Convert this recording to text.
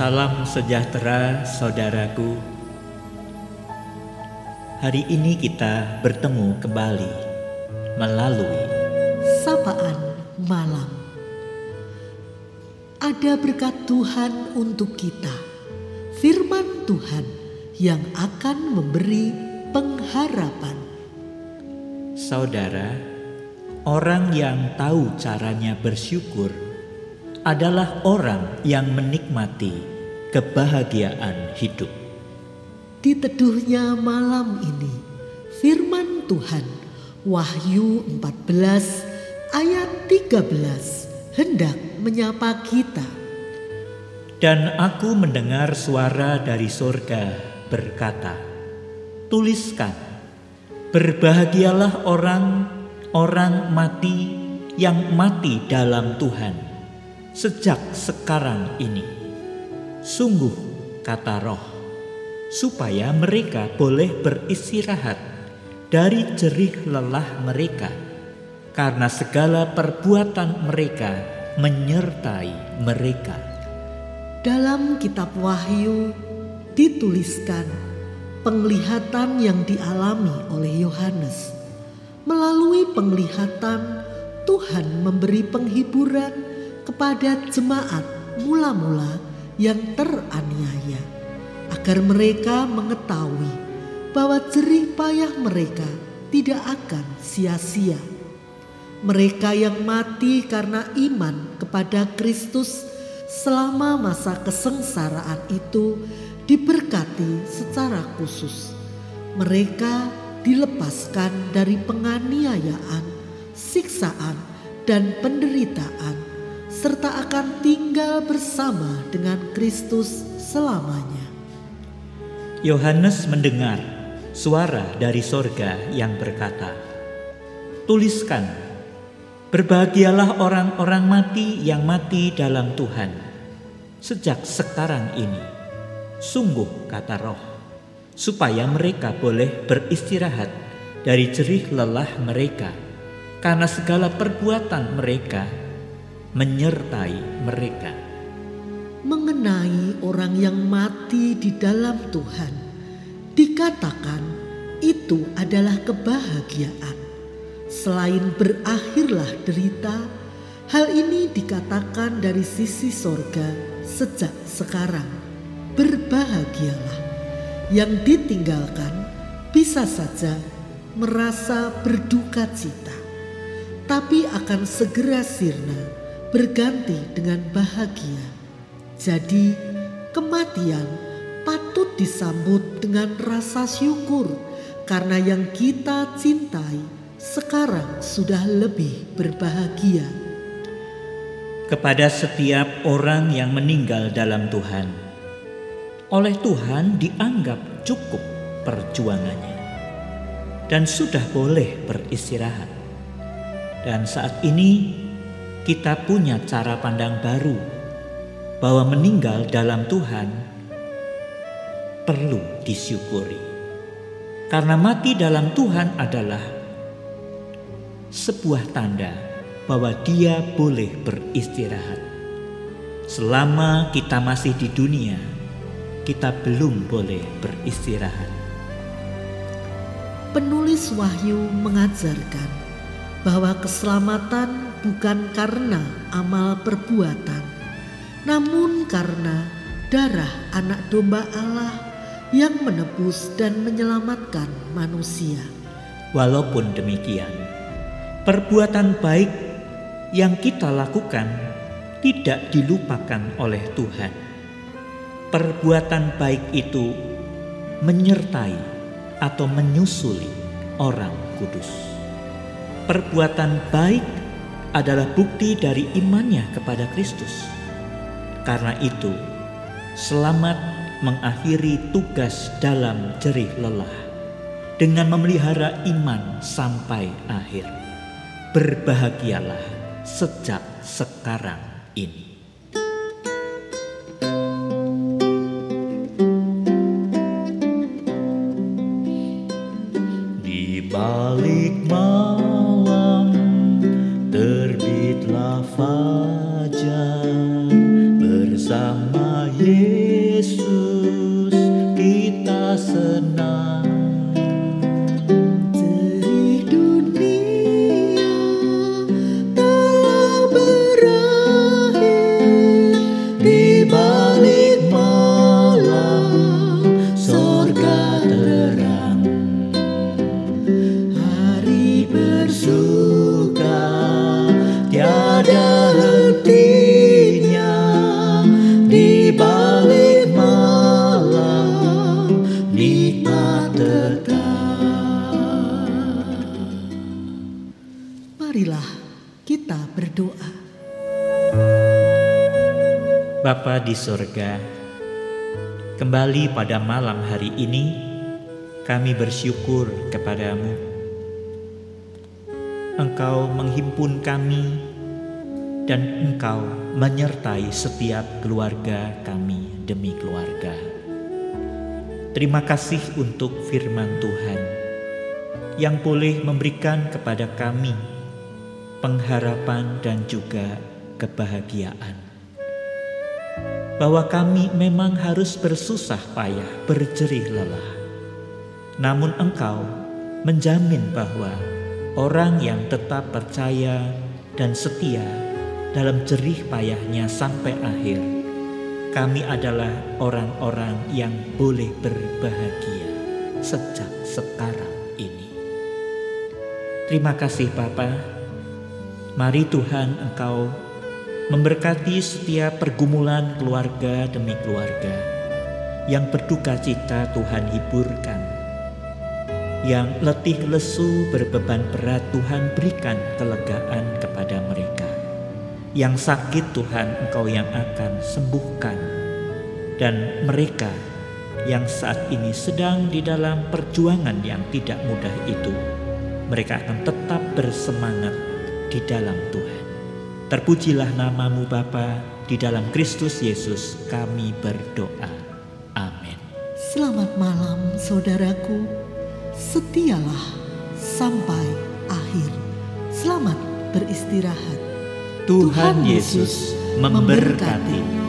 Salam sejahtera, saudaraku. Hari ini kita bertemu kembali melalui sapaan malam. Ada berkat Tuhan untuk kita, firman Tuhan yang akan memberi pengharapan. saudara. Orang yang tahu caranya bersyukur adalah orang yang menikmati kebahagiaan hidup. Di teduhnya malam ini, firman Tuhan Wahyu 14 ayat 13 hendak menyapa kita. Dan aku mendengar suara dari sorga berkata, Tuliskan, berbahagialah orang-orang mati yang mati dalam Tuhan sejak sekarang ini. Sungguh, kata roh, supaya mereka boleh beristirahat dari jerih lelah mereka, karena segala perbuatan mereka menyertai mereka. Dalam kitab Wahyu dituliskan penglihatan yang dialami oleh Yohanes. Melalui penglihatan, Tuhan memberi penghiburan kepada jemaat mula-mula yang teraniaya, agar mereka mengetahui bahwa jerih payah mereka tidak akan sia-sia. Mereka yang mati karena iman kepada Kristus selama masa kesengsaraan itu diberkati secara khusus. Mereka dilepaskan dari penganiayaan, siksaan, dan penderitaan, serta akan tinggal bersama dengan Kristus selamanya. Yohanes mendengar suara dari sorga yang berkata, Tuliskan, berbahagialah orang-orang mati yang mati dalam Tuhan, sejak sekarang ini. Sungguh kata roh, supaya mereka boleh beristirahat dari jerih lelah mereka, karena segala perbuatan mereka menyertai mereka. mengenai orang yang mati di dalam Tuhan, dikatakan itu adalah kebahagiaan. Selain berakhirlah derita, hal ini dikatakan dari sisi sorga sejak sekarang. Berbahagialah yang ditinggalkan bisa saja merasa berduka cita, tapi akan segera sirna berganti dengan bahagia. Jadi, kematian patut disambut dengan rasa syukur karena yang kita cintai sekarang sudah lebih berbahagia. kepada setiap orang yang meninggal dalam Tuhan. Oleh Tuhan dianggap cukup perjuangannya dan sudah boleh beristirahat. Dan saat ini kita punya cara pandang baru bahwa meninggal dalam Tuhan perlu disyukuri. Karena mati dalam Tuhan adalah sebuah tanda bahwa dia boleh beristirahat. Selama kita masih di dunia, kita belum boleh beristirahat. Penulis Wahyu mengajarkan bahwa keselamatan bukan karena amal perbuatan, namun karena darah Anak Domba Allah yang menebus dan menyelamatkan manusia. Walaupun demikian, perbuatan baik yang kita lakukan tidak dilupakan oleh Tuhan. Perbuatan baik itu menyertai atau menyusuli orang kudus. Perbuatan baik adalah bukti dari imannya kepada Kristus. Karena itu, selamat mengakhiri tugas dalam jerih lelah dengan memelihara iman sampai akhir. Berbahagialah sejak sekarang ini. Bersama. Bapa di sorga, kembali pada malam hari ini kami bersyukur kepadamu. Engkau menghimpun kami dan engkau menyertai setiap keluarga kami demi keluarga. Terima kasih untuk firman Tuhan yang boleh memberikan kepada kami pengharapan dan juga kebahagiaan bahwa kami memang harus bersusah payah, berjerih lelah. Namun Engkau menjamin bahwa orang yang tetap percaya dan setia dalam jerih payahnya sampai akhir, kami adalah orang-orang yang boleh berbahagia sejak sekarang ini. Terima kasih Bapa. Mari Tuhan Engkau memberkati setiap pergumulan keluarga demi keluarga yang berduka cita Tuhan hiburkan yang letih lesu berbeban berat Tuhan berikan kelegaan kepada mereka. Yang sakit Tuhan Engkau yang akan sembuhkan dan mereka yang saat ini sedang di dalam perjuangan yang tidak mudah itu mereka akan tetap bersemangat di dalam Tuhan Terpujilah namamu Bapa, di dalam Kristus Yesus kami berdoa. Amin. Selamat malam saudaraku, setialah sampai akhir. Selamat beristirahat. Tuhan Yesus memberkati.